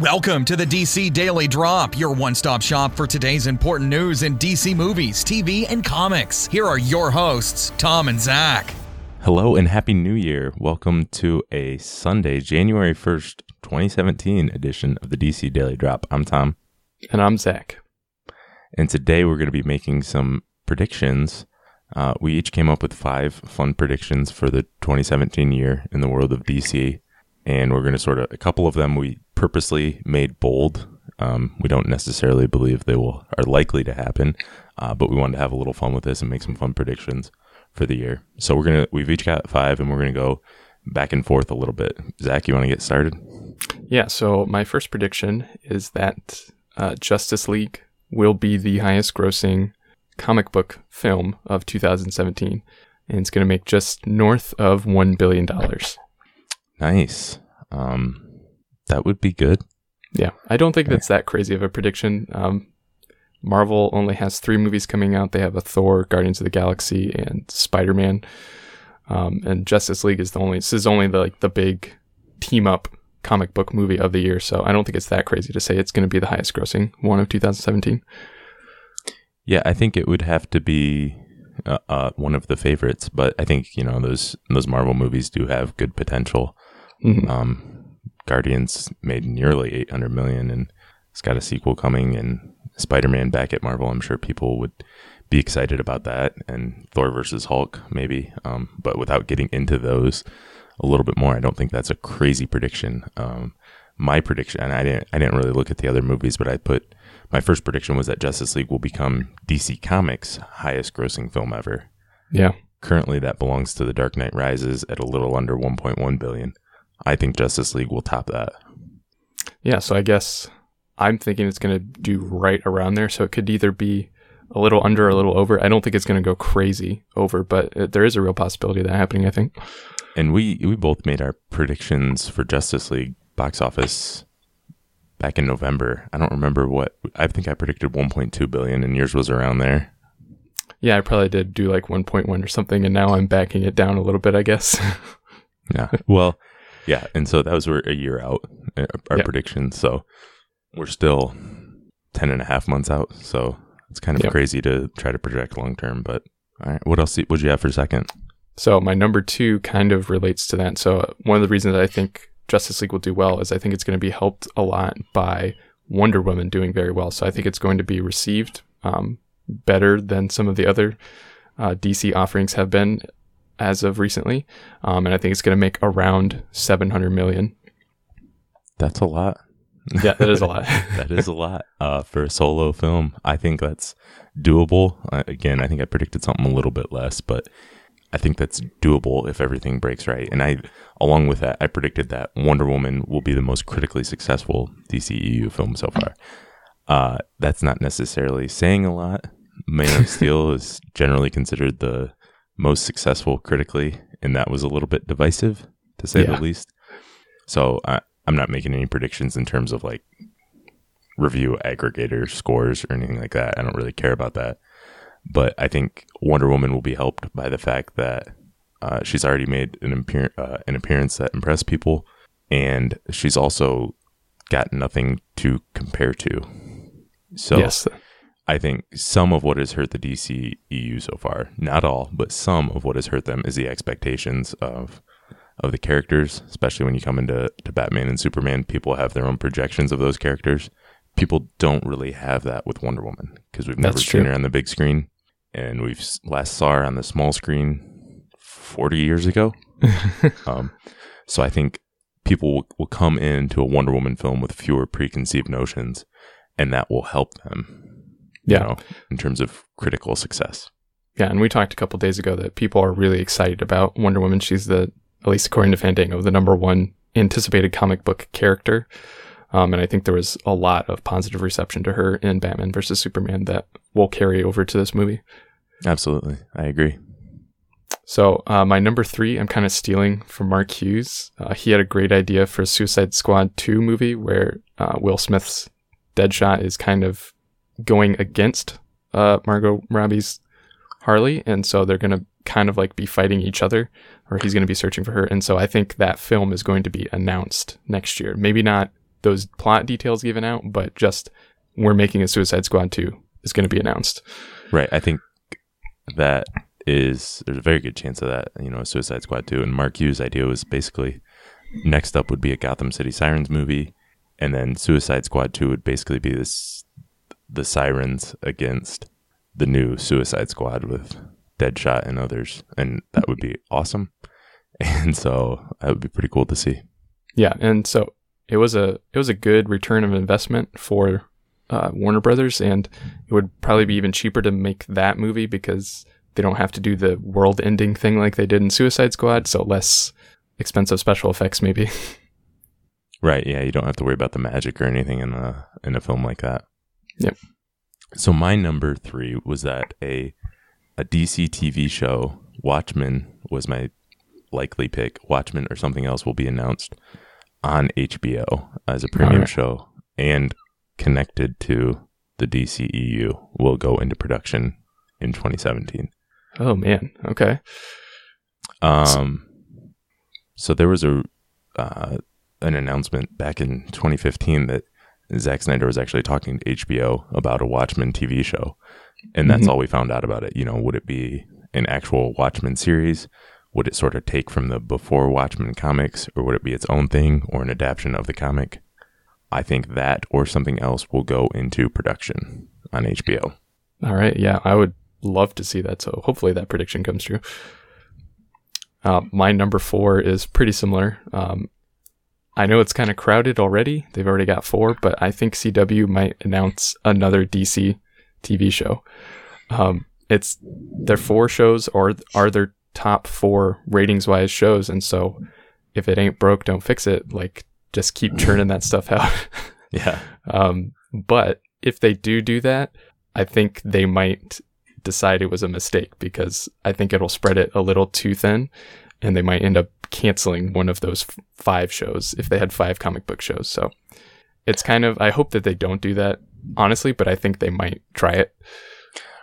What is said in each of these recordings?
Welcome to the DC Daily Drop, your one stop shop for today's important news in DC movies, TV, and comics. Here are your hosts, Tom and Zach. Hello and Happy New Year. Welcome to a Sunday, January 1st, 2017 edition of the DC Daily Drop. I'm Tom. And I'm Zach. And today we're going to be making some predictions. Uh, we each came up with five fun predictions for the 2017 year in the world of DC. And we're going to sort of, a couple of them we purposely made bold. Um, we don't necessarily believe they will are likely to happen, uh, but we wanted to have a little fun with this and make some fun predictions for the year. So we're gonna we've each got five, and we're gonna go back and forth a little bit. Zach, you want to get started? Yeah. So my first prediction is that uh, Justice League will be the highest grossing comic book film of 2017, and it's going to make just north of one billion dollars. Nice. Um, that would be good. Yeah, I don't think that's that crazy of a prediction. Um, Marvel only has three movies coming out. They have a Thor, Guardians of the Galaxy, and Spider Man. Um, and Justice League is the only. This is only the like the big team up comic book movie of the year. So I don't think it's that crazy to say it's going to be the highest grossing one of 2017. Yeah, I think it would have to be uh, uh, one of the favorites, but I think you know those those Marvel movies do have good potential. Mhm. Um, Guardians made nearly 800 million, and it's got a sequel coming, and Spider-Man back at Marvel. I'm sure people would be excited about that, and Thor versus Hulk maybe. Um, but without getting into those a little bit more, I don't think that's a crazy prediction. Um, my prediction, and I didn't, I didn't really look at the other movies, but I put my first prediction was that Justice League will become DC Comics' highest grossing film ever. Yeah. Currently, that belongs to The Dark Knight Rises at a little under 1.1 billion. I think Justice League will top that. Yeah, so I guess I'm thinking it's going to do right around there. So it could either be a little under or a little over. I don't think it's going to go crazy over, but it, there is a real possibility of that happening, I think. And we we both made our predictions for Justice League box office back in November. I don't remember what I think I predicted 1.2 billion, and yours was around there. Yeah, I probably did do like 1.1 or something, and now I'm backing it down a little bit, I guess. Yeah. Well, yeah. And so that was we're a year out, uh, our Yep. predictions. So we're still 10 and a half months out. So it's kind of Yep. crazy to try to project long term. But all right. What else would you have for a second? so my number two kind of relates to that. So one of the reasons I think Justice League will do well is I think it's going to be helped a lot by Wonder Woman doing very well. So I think it's going to be received um, better than some of the other uh, DC offerings have been as of recently, um, and I think it's going to make around 700 million. That's a lot. Yeah, that is a lot. that is a lot uh, for a solo film. I think that's doable. Uh, again, I think I predicted something a little bit less, but I think that's doable if everything breaks right. And I, along with that, I predicted that Wonder Woman will be the most critically successful DCEU film so far. Uh, that's not necessarily saying a lot. Man of Steel is generally considered the most successful critically, and that was a little bit divisive, to say Yeah. the least. So I, I'm not making any predictions in terms of like review aggregator scores or anything like that. I don't really care about that. But I think Wonder Woman will be helped by the fact that uh, she's already made an, appear- uh, an appearance that impressed people, and she's also got nothing to compare to. So yes, I think some of what has hurt the DC EU so far, not all, but some of what has hurt them is the expectations of of the characters, especially when you come into to Batman and Superman, people have their own projections of those characters. People don't really have that with Wonder Woman because we've never That's seen true. her on the big screen and we've last saw her on the small screen 40 years ago. um, so I think people will, will come into a Wonder Woman film with fewer preconceived notions and that will help them you Yeah. know, in terms of critical success. Yeah, and we talked a couple days ago that people are really excited about Wonder Woman. She's the, at least according to Fandango, the number one anticipated comic book character. Um, and I think there was a lot of positive reception to her in Batman versus Superman that will carry over to this movie. Absolutely. I agree. So uh, my number three, I'm kind of stealing from Mark Hughes. Uh, he had a great idea for a Suicide Squad 2 movie where uh, Will Smith's Deadshot is kind of going against uh, Margot Robbie's Harley, and so they're going to kind of like be fighting each other, or he's going to be searching for her. And so I think that film is going to be announced next year. Maybe not those plot details given out, but just we're making a Suicide Squad 2 is going to be announced. Right. I think that is there's a very good chance of that. You know, Suicide Squad 2 and Mark Hughes' idea was basically next up would be a Gotham City Sirens movie, and then Suicide Squad 2 would basically be this the Sirens against the new Suicide Squad with Deadshot and others, and that would be awesome. And so that would be pretty cool to see. Yeah, and so it was a it was a good return of investment for uh, Warner Brothers, and it would probably be even cheaper to make that movie because they don't have to do the world-ending thing like they did in Suicide Squad, so less expensive special effects maybe. Right. Yeah. You don't have to worry about the magic or anything in a in a film like that. Yep. So my number three was that a a DC TV show, Watchmen, was my likely pick. Watchmen or something else will be announced on HBO as a premium Alright. show and connected to the DCEU will go into production in 2017. oh man, okay. Um, so there was a uh, an announcement back in 2015 that Zack Snyder was actually talking to HBO about a Watchmen TV show, and that's Mhm. all we found out about it. You know, would it be an actual Watchmen series? Would it sort of take from the before Watchmen comics, or would it be its own thing, or an adaptation of the comic? I think that or something else will go into production on HBO. All right, yeah, I would love to see that. So hopefully that prediction comes true. Uh, my number four is pretty similar. Um, I know it's kind of crowded already. They've already got four, but I think CW might announce another DC TV show. Um, it's their four shows or are their top four ratings wise shows, and so if it ain't broke, don't fix it. Like just keep churning that stuff out. Yeah, Um, but if they do do that, I think they might decide it was a mistake because I think it'll spread it a little too thin and they might end up canceling one of those f- five shows if they had five comic book shows. So it's kind of, I hope that they don't do that, honestly, but I think they might try it.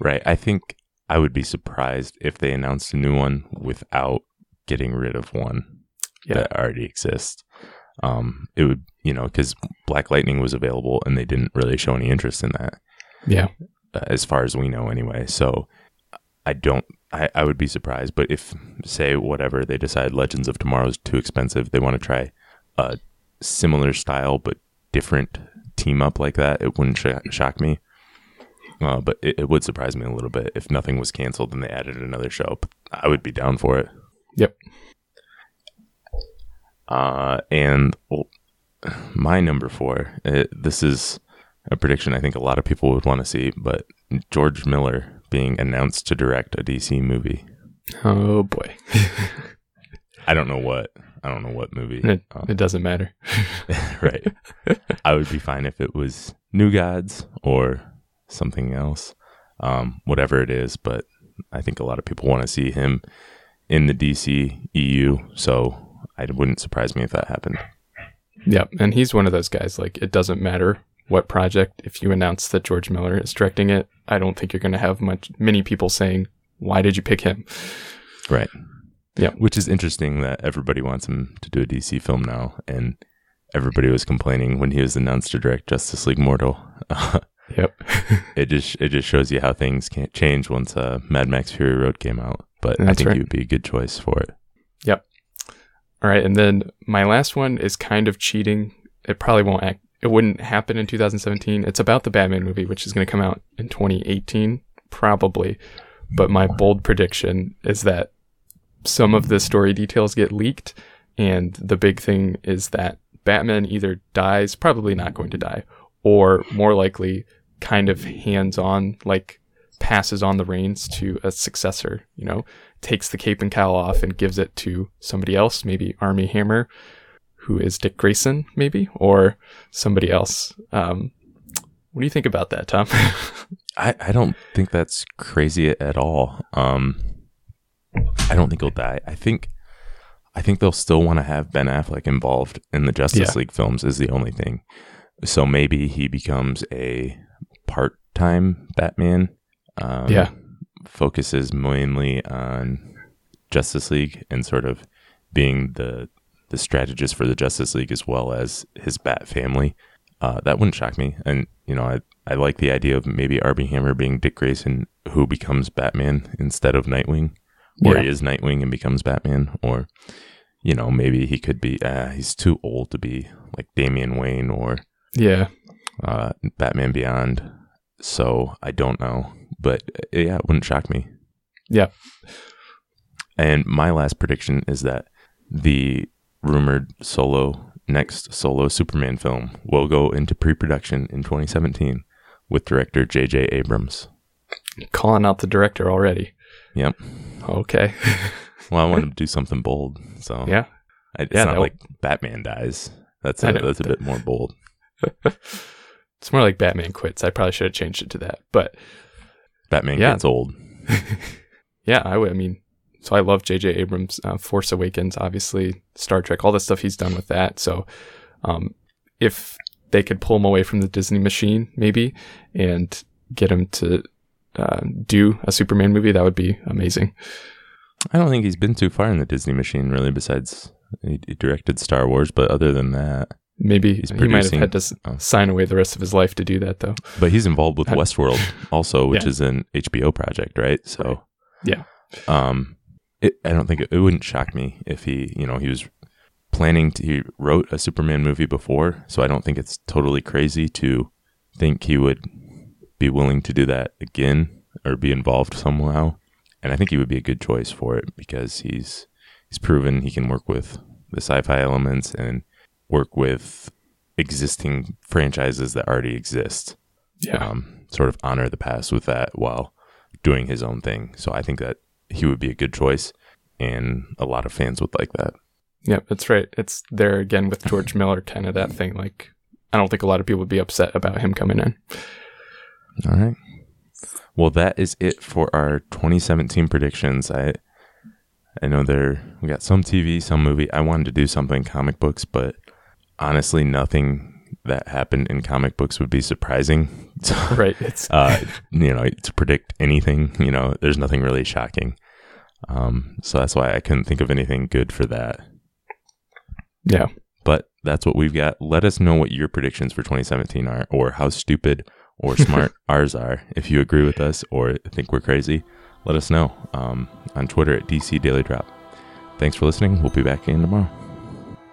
Right. I think I would be surprised if they announced a new one without getting rid of one Yeah. that already exists. Um, it would, you know, because Black Lightning was available and they didn't really show any interest in that, Yeah. uh, as far as we know, anyway. So I don't, I, I would be surprised. But if, say, whatever, they decide Legends of Tomorrow is too expensive, they want to try a similar style but different team up like that, it wouldn't sh- shock me. Uh, but it, it would surprise me a little bit if nothing was canceled and they added another show. But I would be down for it. Yep. Uh, and well, my number four, uh this is a prediction I think a lot of people would want to see, but George Miller being announced to direct a DC movie. Oh boy. I don't know what. I don't know what movie. It, Uh, it doesn't matter. right. I would be fine if it was New Gods or something else, um, whatever it is. But I think a lot of people want to see him in the DC EU, so it wouldn't surprise me if that happened. Yep, and he's one of those guys. Like, it doesn't matter what project. If you announce that George Miller is directing it, I don't think you're going to have much many people saying, "Why did you pick him?" Right. Yeah. Which is interesting that everybody wants him to do a DC film now, and everybody was complaining when he was announced to direct Justice League Mortal. Yep. it just it just shows you how things can't change once uh, Mad Max Fury Road came out. But I think right. he would be a good choice for it. Yep. All right, and then my last one is kind of cheating. It probably won't act. It wouldn't happen in 2017. It's about the Batman movie, which is going to come out in 2018, probably. But my bold prediction is that some of the story details get leaked, and the big thing is that Batman either dies, probably not going to die, or more likely, kind of hands on, like passes on the reins to a successor, you know, takes the cape and cowl off and gives it to somebody else, maybe Armie Hammer, who is Dick Grayson, maybe, or somebody else. Um, what do you think about that, Tom? I, I don't think that's crazy at all. Um, I don't think he'll die. I think I think they'll still want to have Ben Affleck involved in the Justice Yeah. League films is the only thing. So maybe he becomes a part-time Batman. Um, Yeah. focuses mainly on Justice League and sort of being the the strategist for the Justice League as well as his Bat family. Uh, that wouldn't shock me. And you know, I I like the idea of maybe Armie Hammer being Dick Grayson, who becomes Batman instead of Nightwing, or Yeah. he is Nightwing and becomes Batman, or you know, maybe he could be. Uh, he's too old to be like Damian Wayne or Yeah. uh, Batman Beyond. So I don't know, but uh, yeah, it wouldn't shock me. Yeah. And my last prediction is that the rumored solo next solo Superman film will go into pre-production in 2017 with director J.J. Abrams. Calling out the director already. Yep. Okay. Well, I want to do something bold, so yeah. I- it's Yeah, not like Batman dies. That's a, that's a bit more bold. It's more like Batman quits. I probably should have changed it to that. But Batman Yeah. gets old. yeah, I would. I mean, so I love J.J. Abrams, uh, Force Awakens, obviously, Star Trek, all the stuff he's done with that. So, um, if they could pull him away from the Disney machine, maybe, and get him to uh, do a Superman movie, that would be amazing. I don't think he's been too far in the Disney machine, really. Besides, he, he directed Star Wars, but other than that, Maybe He's he might have had to oh. sign away the rest of his life to do that, though. But he's involved with Westworld also, which yeah. is an HBO project, right? So, Yeah. Um, it, I don't think it, it wouldn't shock me if he, you know, he was planning to, he wrote a Superman movie before. So I don't think it's totally crazy to think he would be willing to do that again or be involved somehow. And I think he would be a good choice for it because he's, he's proven he can work with the sci-fi elements and work with existing franchises that already exist Yeah. um, sort of honor the past with that while doing his own thing. So I think that he would be a good choice, and a lot of fans would like that. Yeah, that's right. It's there again with George Miller, kind of that thing. Like, I don't think a lot of people would be upset about him coming in. All right. Well, that is it for our 2017 predictions. I I know there we got some TV, some movie. I wanted to do something comic books, but honestly, nothing that happened in comic books would be surprising. So, Right. It's uh, you know, to predict anything, you know, there's nothing really shocking. Um, so that's why I couldn't think of anything good for that. yeah. But that's what we've got. Let us know what your predictions for 2017 are, or how stupid or smart ours are. If you agree with us or think we're crazy, let us know um, on Twitter at DC Daily Drop. Thanks for listening. We'll be back again tomorrow.